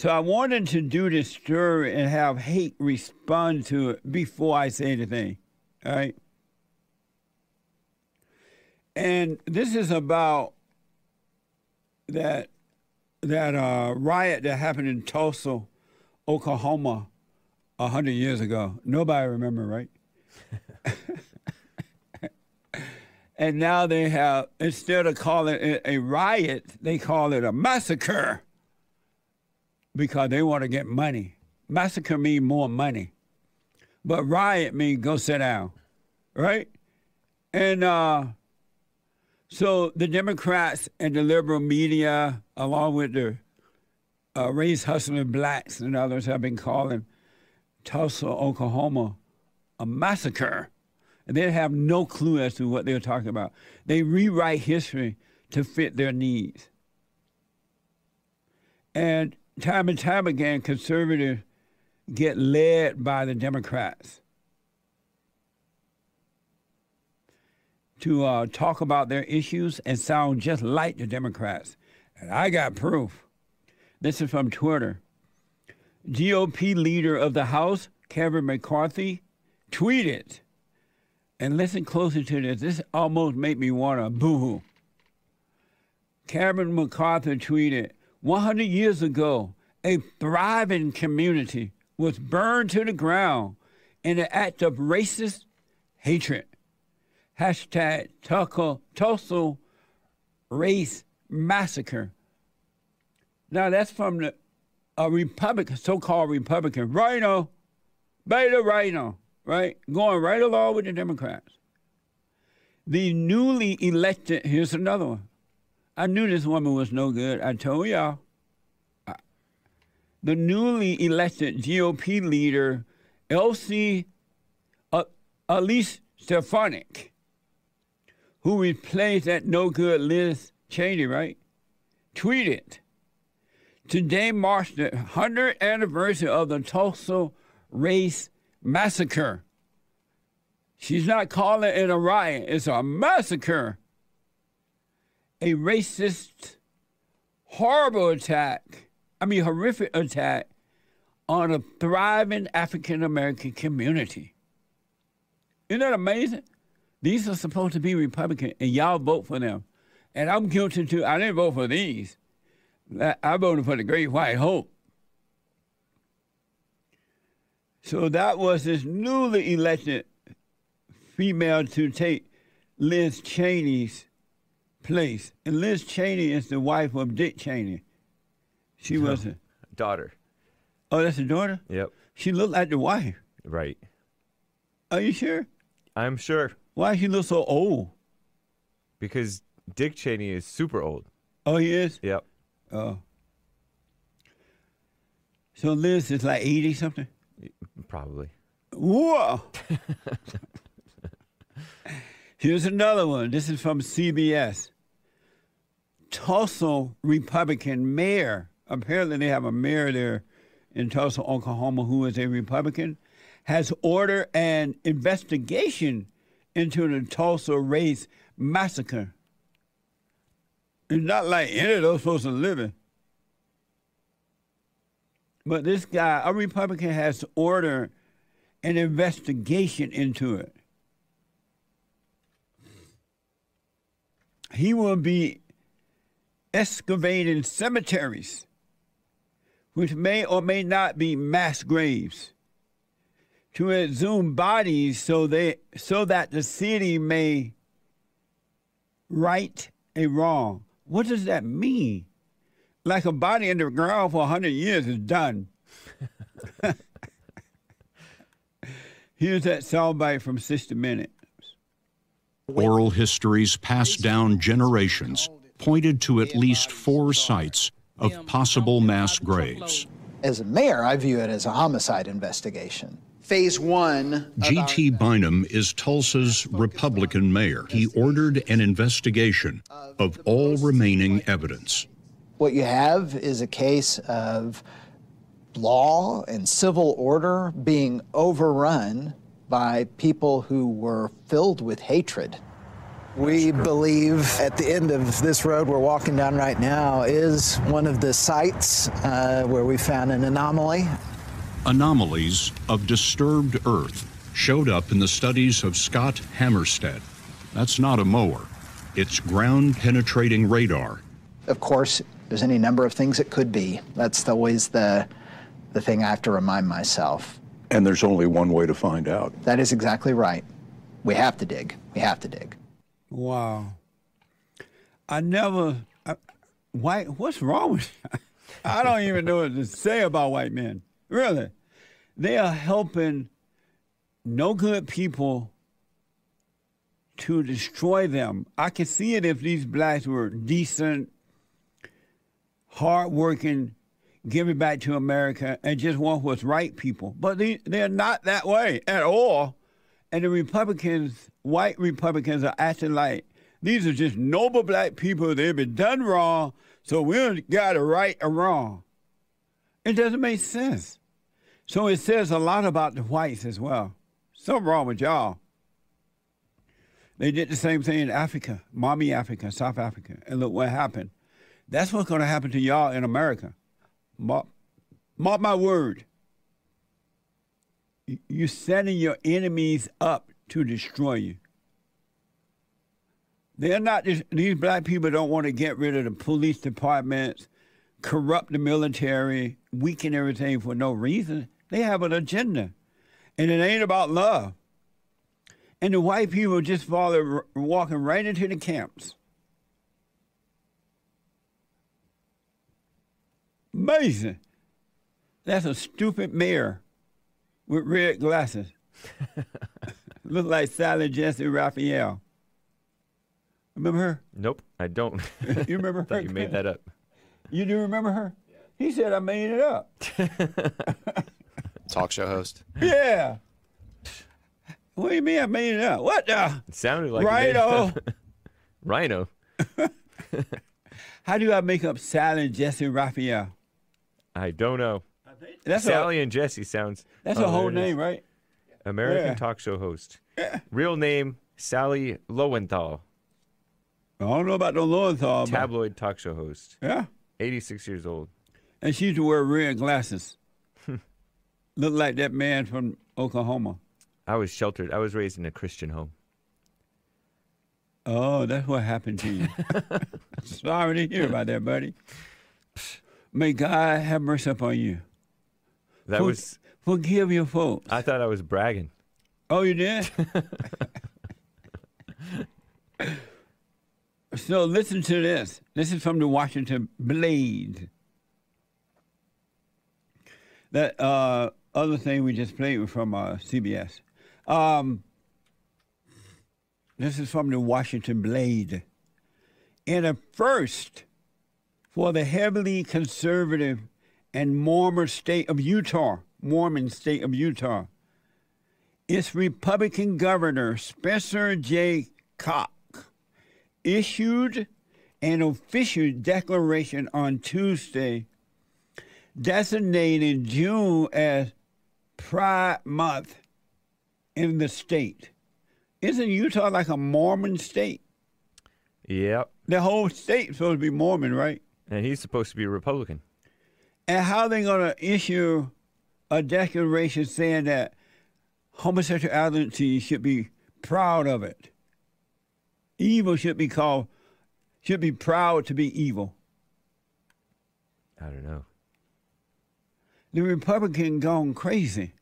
So I wanted to do this story and have Hake respond to it before I say anything. All right. And this is about that that uh, riot that happened in Tulsa, Oklahoma, a hundred years ago. Nobody remember, right? and now they have instead of calling it a riot, they call it a massacre because they want to get money. Massacre means more money, but riot means go sit down, right? And uh, so the Democrats and the liberal media, along with the uh, race hustling blacks and others, have been calling Tulsa, Oklahoma, a massacre. And they have no clue as to what they're talking about. They rewrite history to fit their needs. And time and time again, conservatives get led by the Democrats to uh, talk about their issues and sound just like the Democrats. And I got proof. This is from Twitter. GOP leader of the House, Kevin McCarthy, tweeted, and listen closer to this. This almost made me want to boo hoo. Kevin McCarthy tweeted, 100 years ago, a thriving community was burned to the ground in an act of racist hatred. Hashtag Tulsa Race Massacre. Now that's from the a Republican, so-called Republican, Rhino, Beta Rhino, right? Going right along with the Democrats. The newly elected, here's another one. I knew this woman was no good. I told y'all. The newly elected GOP leader, Elsie uh, Elise Stefanik, who replaced that no good Liz Cheney, right? Tweeted, Today marks the 100th anniversary of the Tulsa Race Massacre. She's not calling it a riot, it's a massacre. A racist, horrible attack, I mean, horrific attack on a thriving African American community. Isn't that amazing? These are supposed to be Republican, and y'all vote for them. And I'm guilty too. I didn't vote for these. I voted for the Great White Hope. So that was this newly elected female to take Liz Cheney's place. And Liz Cheney is the wife of Dick Cheney. She was a daughter. Oh, that's a daughter? Yep. She looked like the wife. Right. Are you sure? I'm sure. Why she look so old? Because Dick Cheney is super old. Oh, he is? Yep. Oh. So Liz is like 80 something? Probably. Whoa! Here's another one. This is from CBS. Tulsa Republican mayor, apparently they have a mayor there in Tulsa, Oklahoma, who is a Republican, has ordered an investigation into the Tulsa race massacre. It's not like any of those folks are living. But this guy, a Republican, has ordered an investigation into it. He will be excavating cemeteries, which may or may not be mass graves, to exhume bodies so they so that the city may right a wrong. What does that mean? Like a body in the ground for 100 years is done. Here's that soundbite from 60 Minutes. Oral histories passed down generations pointed to at least four sites of possible mass graves. As a mayor, I view it as a homicide investigation. Phase one. G.T. Bynum is Tulsa's Republican mayor. He ordered an investigation of all remaining evidence. What you have is a case of law and civil order being overrun by people who were filled with hatred. We believe at the end of this road we're walking down right now is one of the sites uh, where we found an anomaly. Anomalies of disturbed Earth showed up in the studies of Scott Hammerstedt. That's not a mower, it's ground penetrating radar. Of course, there's any number of things it could be. That's always the, the thing I have to remind myself. And there's only one way to find out. That is exactly right. We have to dig. We have to dig. Wow. I never. I, white. What's wrong with? I don't even know what to say about white men. Really, they are helping no good people to destroy them. I can see it if these blacks were decent, hardworking, give it back to America, and just want what's right people. But they, they're not that way at all. And the Republicans, white Republicans, are acting like these are just noble black people. They've been done wrong, so we don't got to right or wrong. It doesn't make sense. So it says a lot about the whites as well. Something wrong with y'all. They did the same thing in Africa, mommy Africa, South Africa, and look what happened. That's what's going to happen to y'all in America. Mark, mark my word. You're setting your enemies up to destroy you. They're not just, these black people don't want to get rid of the police departments, corrupt the military, weaken everything for no reason. They have an agenda. And it ain't about love. And the white people just follow walking right into the camps. Amazing. That's a stupid mayor with red glasses. Look like Sally Jessy Raphael. Remember her? Nope, I don't. You remember her? Thought you made that up. You do remember her? He said I made it up. Talk show host. yeah. What do you mean I made it up? What the? It sounded like you made Rhino. Rhino. How do I make up Sally Jessy Raphael? I don't know. That's Sally a and Jesse sounds. that's oh, a whole there it is. name, right? American Yeah. talk show host. Real name Sally Lowenthal. I don't know about the Lowenthal. Tabloid talk show host. Yeah. 86 years old. And she used to wear red glasses. Look like that man from Oklahoma. I was sheltered. I was raised in a Christian home. Oh, that's what happened to you. Sorry to hear about that, buddy. May God have mercy upon you. That For- was. Forgive your folks. I thought I was bragging. Oh, you did? so listen to this. This is from the Washington Blade. That uh, other thing we just played was from uh, CBS. Um, this is from the Washington Blade. In a first for the heavily conservative and Mormon state of Utah, Mormon state of Utah, its Republican Governor Spencer J. Cox issued an official declaration on Tuesday designating June as Pride Month in the state. Isn't Utah like a Mormon state? Yep. The whole state's supposed to be Mormon, right? And he's supposed to be a Republican. And how are they going to issue a declaration saying that homosexuality should be proud of it? Evil should be called, should be proud to be evil. I don't know. The Republican gone crazy.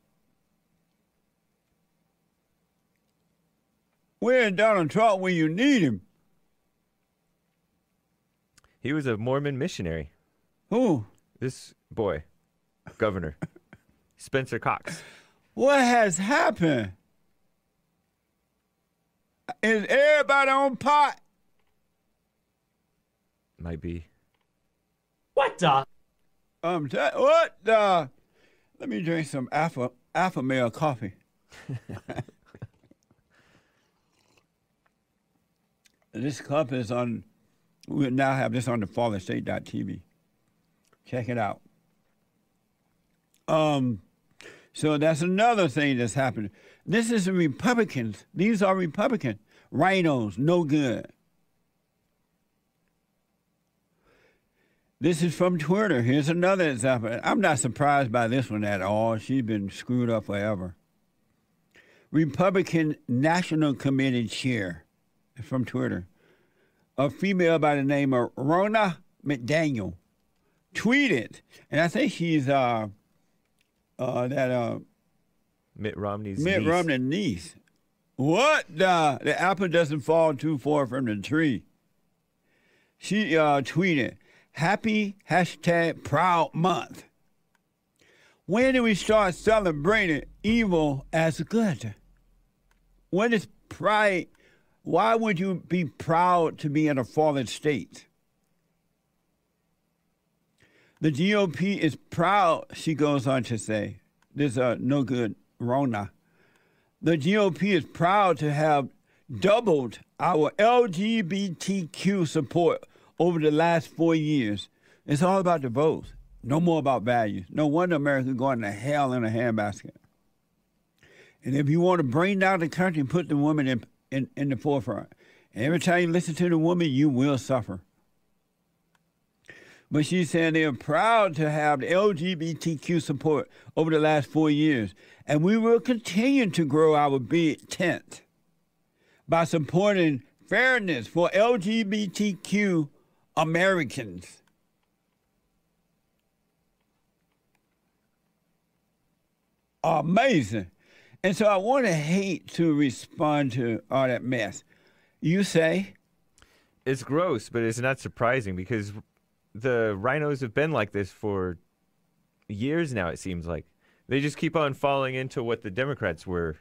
Where's Donald Trump when you need him? He was a Mormon missionary. Who? This boy, Governor Spencer Cox. What has happened? Is everybody on pot? Might be. What the? Um, t- what the? Let me drink some alpha alpha male coffee. this cup is on. We now have this on the fallenstate.tv. Check it out. Um, so that's another thing that's happening. This is Republicans. These are Republicans. Rhinos, no good. This is from Twitter. Here's another example. I'm not surprised by this one at all. She's been screwed up forever. Republican National Committee chair from Twitter. A female by the name of Ronna McDaniel tweeted, and I think she's uh, uh, that uh, Mitt Romney's Mitt niece. Romney's niece. What the? The apple doesn't fall too far from the tree. She uh, tweeted, Happy hashtag proud month. When do we start celebrating evil as good? When is pride? Why would you be proud to be in a fallen state? The GOP is proud, she goes on to say. This uh, no good Ronna. The GOP is proud to have doubled our LGBTQ support over the last four years. It's all about the votes, no more about values. No wonder America's going to hell in a handbasket. And if you want to bring down the country, put the women in, in, in the forefront. Every time you listen to the woman, you will suffer. But she's saying they're proud to have LGBTQ support over the last four years. And we will continue to grow our big tent by supporting fairness for LGBTQ Americans. Amazing. And so I want to Hake to respond to all that mess. You say, It's gross, but it's not surprising because the rhinos have been like this for years now, it seems like. They just keep on falling into what the Democrats were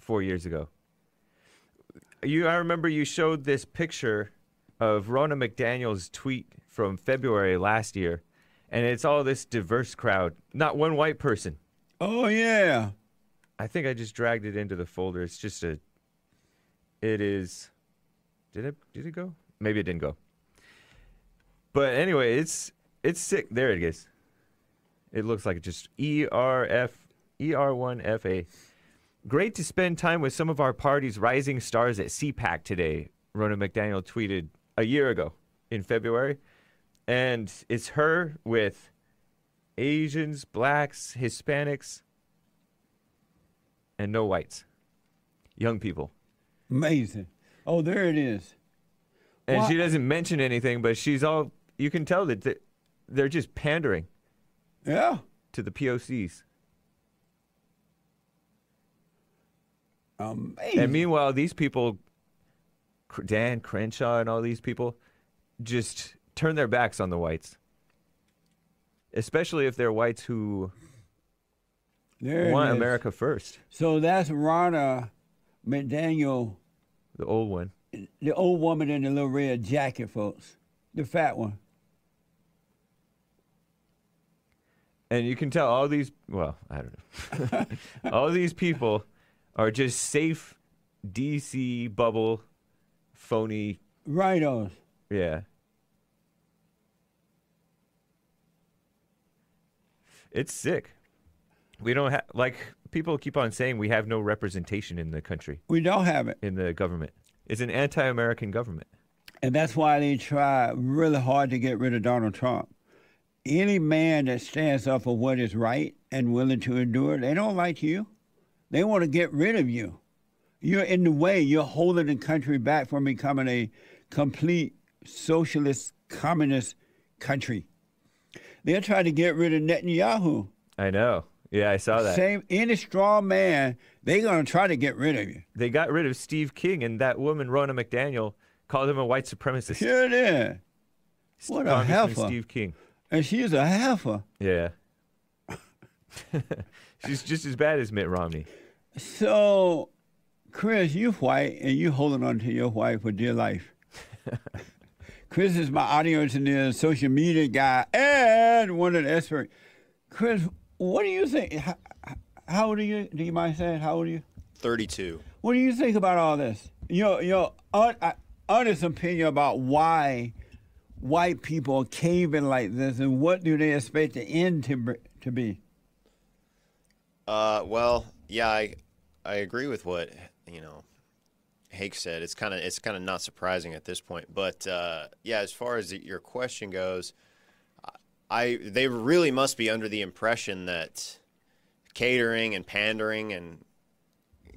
four years ago. You, I remember you showed this picture of Ronna McDaniel's tweet from February last year, and it's all this diverse crowd, not one white person. oh, yeah. I think I just dragged it into the folder. It's just a. It is. Did it? Did it go? Maybe it didn't go. But anyway, it's it's sick. There it is. It looks like just E R F E R one F A. Great to spend time with some of our party's rising stars at CPAC today. Ronna McDaniel tweeted a year ago in February, and it's her with Asians, blacks, Hispanics, and no whites. Young people. Amazing. Oh, there it is. And she doesn't mention anything, but she's all, you can tell that they're just pandering Yeah. to the POCs. Amazing. And meanwhile, these people, Dan Crenshaw and all these people, just turn their backs on the whites. Especially if they're whites who there want. America first. So that's Ronna McDaniel, The old one. the old woman in the little red jacket, folks. The fat one. And you can tell all these, well, I don't know. all these people are just safe DC bubble, phony, Rhinos. yeah. It's sick. We don't have, like, people keep on saying we have no representation in the country, We don't have it. in the government. It's an anti American government. And that's why they try really hard to get rid of Donald Trump. Any man that stands up for what is right and willing to endure, they don't like you. They want to get rid of you. You're in the way. You're holding the country back from becoming a complete socialist, communist country. They're trying to get rid of Netanyahu. I know. Yeah, I saw that. Same any strong man, they're gonna try to get rid of you. They got rid of Steve King, and that woman, Ronna McDaniel, called him a white supremacist. Here it is. What a heifer. Steve King. And she's a heifer. Yeah. She's just as bad as Mitt Romney. So, Chris, you white and you holding on to your white for dear life. Chris is my audio engineer, social media guy, and one of the experts. Chris, what do you think? How, how old are you? Do you mind saying how old are you? 32. What do you think about all this? Your your un, uh, honest opinion about why white people are caving like this, and what do they expect the end to to be? Uh, well, yeah, I, I agree with what, you know, Hake said, it's kind of it's kind of not surprising at this point. But uh, yeah, as far as your question goes, I they really must be under the impression that catering and pandering and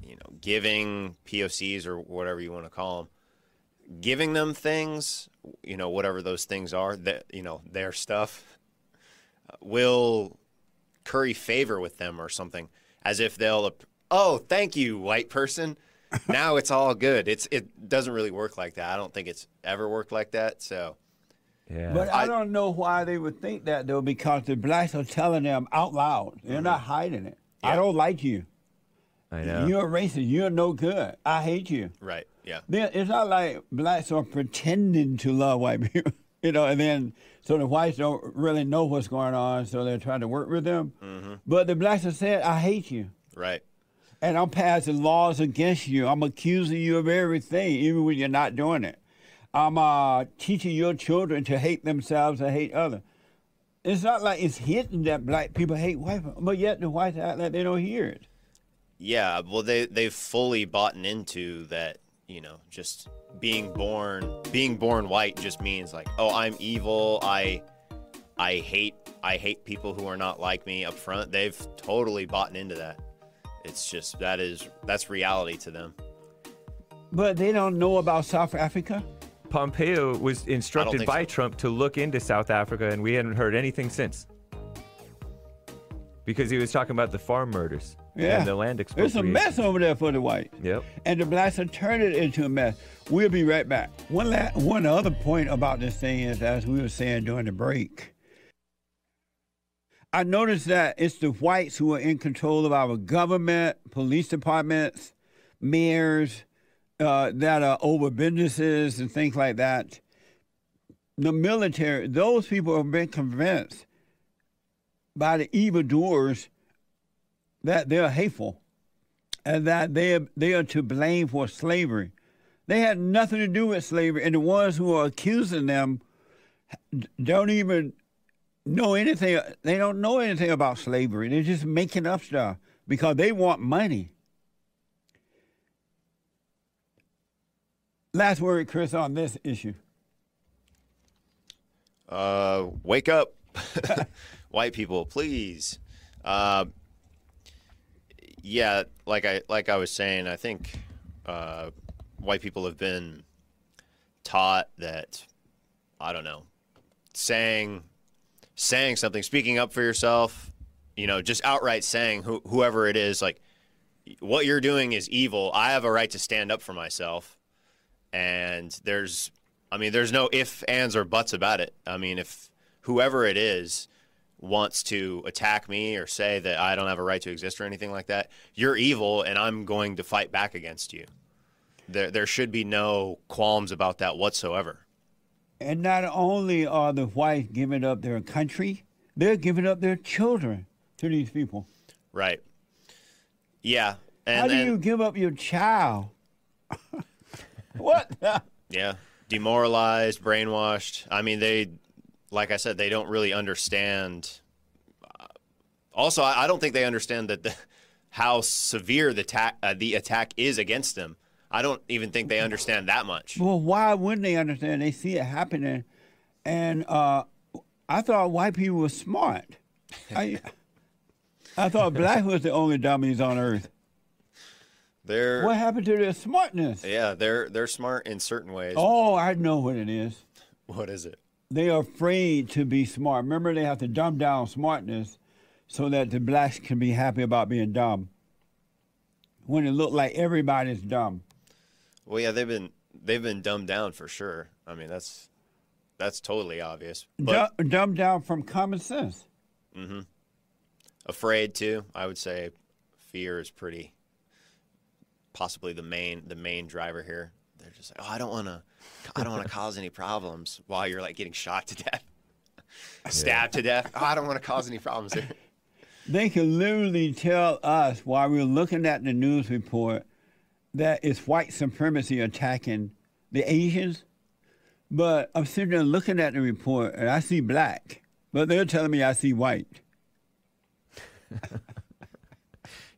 you know giving POCs or whatever you want to call them, giving them things, you know whatever those things are that you know their stuff uh, will curry favor with them or something, as if they'll oh thank you white person. now it's all good. It's it doesn't really work like that. I don't think it's ever worked like that. So Yeah. But I, I- don't know why they would think that though, because the blacks are telling them out loud. They're not mm-hmm. hiding it. I don't like you. I know. You're a racist. You're no good. I hate you. right, yeah. Then it's not like blacks are pretending to love white people, you know, and then so the whites don't really know what's going on, so they're trying to work with them. Mm-hmm. But the blacks have said, "I hate you." Right. and I'm passing laws against you. I'm accusing you of everything, even when you're not doing it. I'm uh, teaching your children to hate themselves and hate others. It's not like it's hidden that black people hate white people, but yet the whites act like they don't hear it. Yeah, well, they they've fully bought into that. You know, just being born being born white just means like, oh, I'm evil. I I hate I hate people who are not like me up front. They've totally bought into that. It's just that is that's reality to them. But they don't know about South Africa. Pompeo was instructed by so. Trump to look into South Africa, and we hadn't heard anything since. Because he was talking about the farm murders Yeah, and the land It's expropriation. a mess over there for the white. Yep. and the blacks are turning it into a mess. We'll be right back. One la- one other point about this thing is, as we were saying during the break, I noticed that it's the whites who are in control of our government, police departments, mayors, uh, that are over businesses and things like that. The military, those people have been convinced by the evildoers that they're hateful and that they are, they are to blame for slavery. They had nothing to do with slavery, and the ones who are accusing them don't even know anything. They don't know anything about slavery. They're just making up stuff because they want money. Last word, Chris, on this issue. Uh, wake up, white people, please. Uh, yeah, like I like I was saying, I think uh, white people have been taught that I don't know, saying saying something, speaking up for yourself, you know, just outright saying who, whoever it is, like what you're doing is evil. I have a right to stand up for myself, and there's I mean, there's no if, ands, or buts about it. I mean, if whoever it is wants to attack me or say that I don't have a right to exist or anything like that, you're evil, and I'm going to fight back against you. There, there should be no qualms about that whatsoever. And not only are the whites giving up their country, they're giving up their children to these people. Right? Yeah. How do you give up your child? what? yeah, demoralized, brainwashed. I mean, they, like I said, they don't really understand. Also, I I don't think they understand that the, how severe the attack uh, the attack is against them. I don't even think they understand that much. Well, why wouldn't they understand? They see it happening, and uh, I thought white people were smart. I, I thought black was the only dummies on earth. They're What happened to their smartness? yeah, they're they're smart in certain ways. Oh, I know what it is. What is it? They are afraid to be smart. Remember, they have to dumb down smartness so that the blacks can be happy about being dumb. When it looked like everybody's dumb. Well, yeah, they've been they've been dumbed down for sure. I mean, that's that's totally obvious. But Du- dumbed down from common sense. Mm-hmm. Afraid too. I would say fear is pretty possibly the main the main driver here. They're just like, oh, I don't want to, I don't want to cause any problems while you're like getting shot to death, stabbed to death. Oh, I don't want to cause any problems here. They can literally tell us while we're looking at the news report that it's white supremacy attacking the Asians. But I'm sitting there looking at the report and I see black, but they're telling me I see white.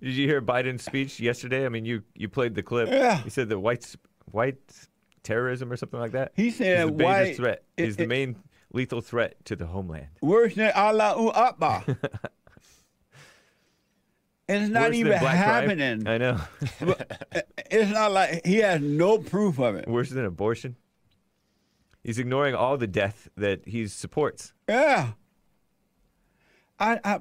Did you hear Biden's speech yesterday? I mean, you you played the clip. Yeah. He said the whites white terrorism or something like that. He He's said the major white threat. it- He's the main lethal threat to the homeland. worse than Allah Allahu Akbar. it's not Worse even than black crime. happening. I know. It's not like he has no proof of it. Worse than abortion. He's ignoring all the death that he supports. Yeah. I, I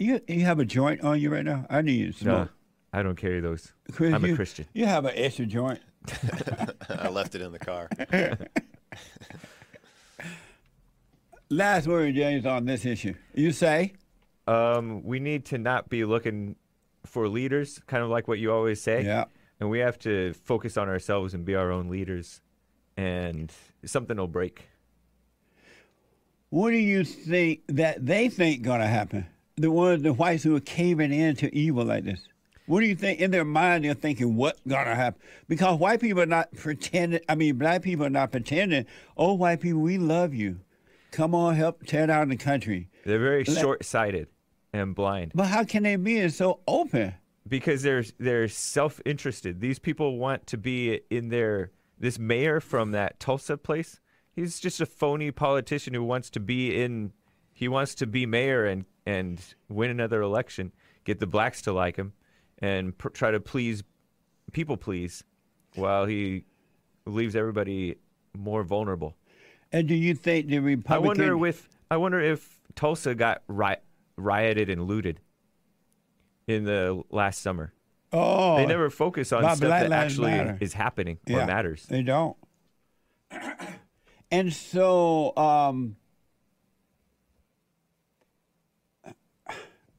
you you have a joint on you right now? I need to No. I don't carry those. Chris, I'm a Christian. You have an extra joint. I left it in the car. Last word, James, on this issue. You say? Um, we need to not be looking for leaders, kind of like what you always say. Yeah. And we have to focus on ourselves and be our own leaders, and something will break. What do you think that they think gonna happen? The ones, the whites who are caving in to evil like this. What do you think in their mind they're thinking what's gonna happen? Because white people are not pretending. I mean, black people are not pretending. Oh, white people, we love you. Come on, help tear down the country. They're very Let- short-sighted and blind But how can they be so open? because they're they're self-interested. These people want to be in their this mayor from that Tulsa place. He's just a phony politician who wants to be in. He wants to be mayor and and win another election, get the blacks to like him, and pr- try to please people please, while he leaves everybody more vulnerable. And do you think the Republicans I wonder if I wonder if Tulsa got ri- rioted and looted in the last summer. oh, they never focus on stuff that actually Matter. is happening or Yeah, matters. They don't. And so um,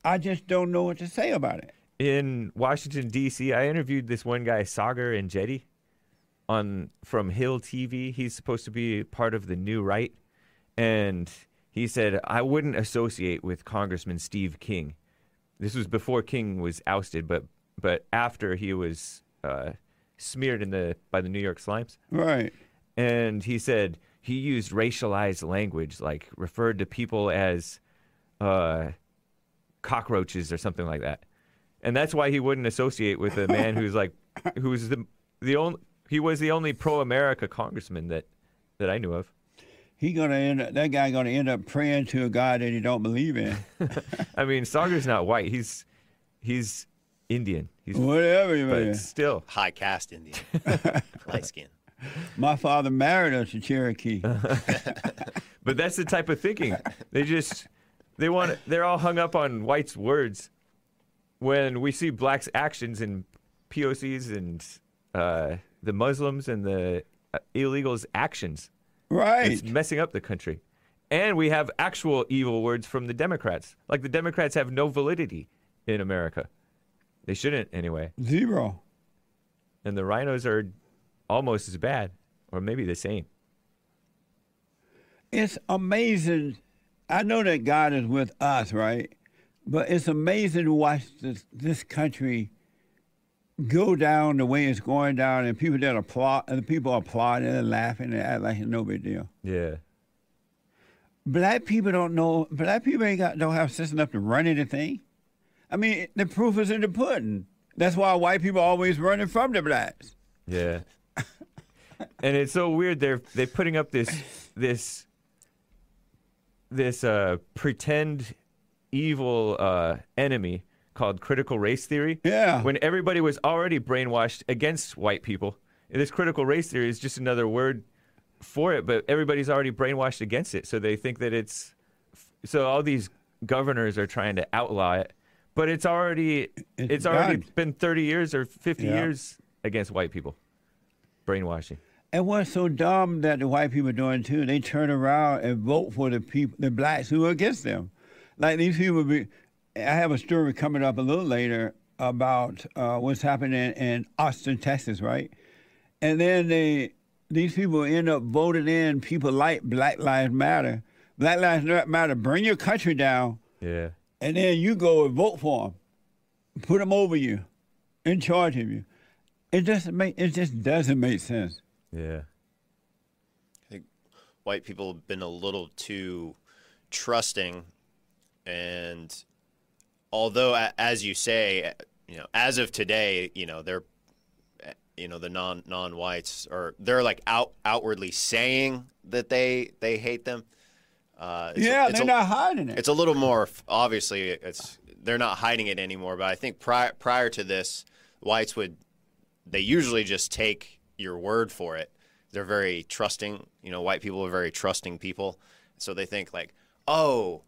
I just don't know what to say about it. In Washington D.C., I interviewed this one guy, Saagar Enjeti, on from Hill TV. He's supposed to be part of the new right, and he said I wouldn't associate with Congressman Steve King. This was before King was ousted, but but after he was uh, smeared in the by the New York Slimes. Right. and he said he used racialized language, like referred to people as uh, cockroaches or something like that, and that's why he wouldn't associate with a man who's like, who's the the only he was the only pro-America congressman that that I knew of. He gonna end up, that guy gonna end up praying to a God that he don't believe in. I mean, Saagar's not white; he's he's Indian. He's Whatever, but man. still, High caste Indian, light skin. My father married us to Cherokee. But that's the type of thinking. They just they want they're all hung up on whites' words when we see blacks' actions and POCs and uh, the Muslims and the uh, illegals' actions. right. It's messing up the country. And we have actual evil words from the Democrats. Like the Democrats have no validity in America. They shouldn't anyway. Zero. And the rhinos are almost as bad, or maybe the same. It's amazing. I know that God is with us, right? But it's amazing to watch this, this country go down the way it's going down, and people that applaud, and the people applauding and laughing and act like it's no big deal. Yeah. Black people don't know. Black people ain't got don't have sense enough to run anything. I mean, the proof is in the pudding. That's why white people always running from the blacks. Yeah. and it's so weird they're they're putting up this this this uh pretend evil uh enemy called critical race theory. Yeah. When everybody was already brainwashed against white people. And this critical race theory is just another word for it, but everybody's already brainwashed against it. So they think that it's so all these governors are trying to outlaw it, but it's already It's it's already done. been 30 years or 50 Yeah. years against white people. Brainwashing. And what's so dumb that the white people are doing too, they turn around and vote for the people, the blacks who are against them. Like these people be, I have a story coming up a little later about uh, what's happening in Austin, Texas, right? And then they, these people end up voting in people like Black Lives Matter. Black Lives Matter, bring your country down, Yeah. and then you go and vote for them, put them over you, in charge of you. It doesn't make, it just doesn't make sense. Yeah. I think white people have been a little too trusting and although as you say you know as of today you know they're you know the non non whites or they're like out outwardly saying that they they hate them. Uh, it's- yeah, it's they're a- not hiding it. it's a little more obviously it's they're not hiding it anymore but i think prior prior to this whites would they usually just take your word for it. They're very trusting you know white people are very trusting people. So they think like oh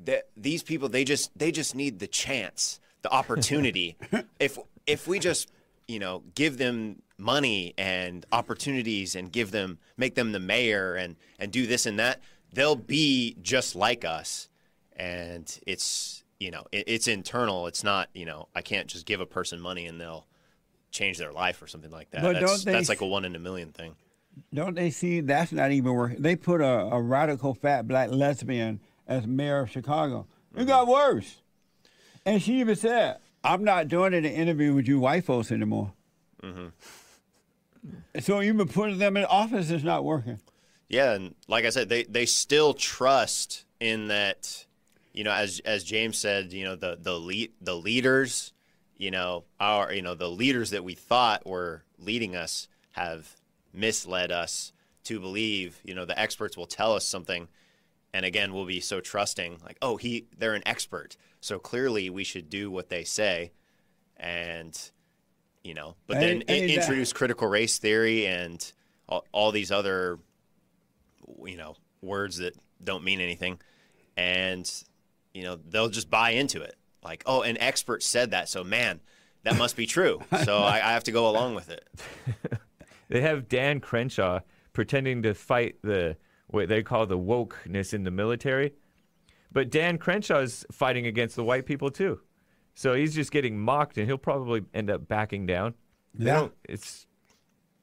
that these people they just they just need the chance the opportunity. If if we just you know give them money and opportunities and give them make them the mayor and and do this and that they'll be just like us. And it's you know it, it's internal. It's not you know i can't just give a person money and they'll change their life or something like that But that's, that's like a one in a million thing Don't they see that's not even working? They put a, a radical fat black lesbian as mayor of Chicago. It mm-hmm. got worse. And she even said, I'm not doing an interview with you white folks anymore. Mm-hmm. So even putting them in office is not working. Yeah, and like I said, they they still trust in that, you know, as as James said, you know, the the lead the leaders, you know, our you know the leaders that we thought were leading us have misled us to believe, you know, the experts will tell us something, and again, we'll be so trusting, like, oh, he they're an expert, so clearly we should do what they say, and you know, but then in- that- introduce critical race theory and all, all these other you know words that don't mean anything. And you know they'll just buy into it like oh an expert said that so man that must be true so I, I have to go along with it They have Dan Crenshaw pretending to fight the what they call the wokeness in the military, but Dan Crenshaw's fighting against the white people too. So he's just getting mocked, and he'll probably end up backing down. They Yeah. don't- it's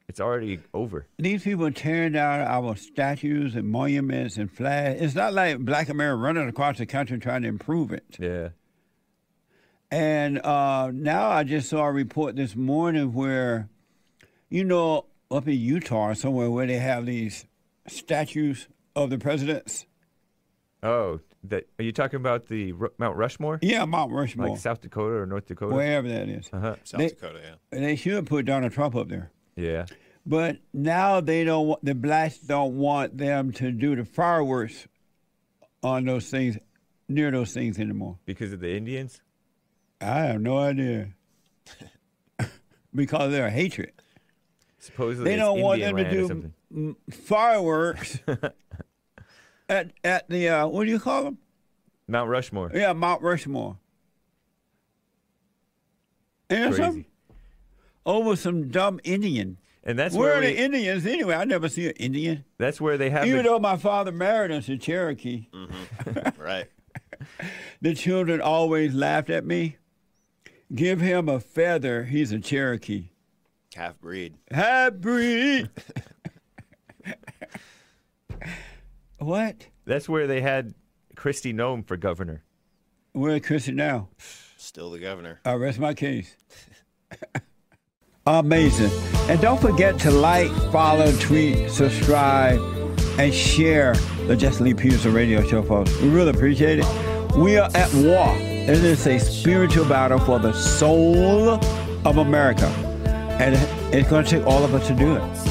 it's already over. These people are tearing down our statues and monuments and flags. It's not like black America running across the country trying to improve it. Yeah. And uh, now I just saw a report this morning where, you know, up in Utah somewhere where they have these statues of the presidents. Oh, that are you talking about the Ru- Mount Rushmore? Yeah, Mount Rushmore, Like South Dakota or North Dakota? wherever that is. Uh-huh. south They- dakota yeah They should put Donald Trump up there. Yeah. But now they don't want the blacks don't want them to do the fireworks on those things near those things anymore. Because of the Indians? I have no idea. because they're hatred. Supposedly They don't want Indian them to do fireworks at at the uh, what do you call them? Mount Rushmore. Yeah, Mount Rushmore. And Crazy. some over some dumb Indian. And that's Where where are we, the Indians anyway? I never see an Indian. that's where they have Even the, though my father married us a Cherokee, right the children always laughed at me. Give him a feather, he's a Cherokee. half breed Half breed. what? that's where they had Kristi Noem for governor. Where's Chrissy now? still the governor I rest my case. Amazing. And don't forget to like, follow, tweet, subscribe, and share the Jesse Lee Peterson radio show, folks. We really appreciate it. We are at war. It is a spiritual battle for the soul of America. And it's going to take all of us to do it.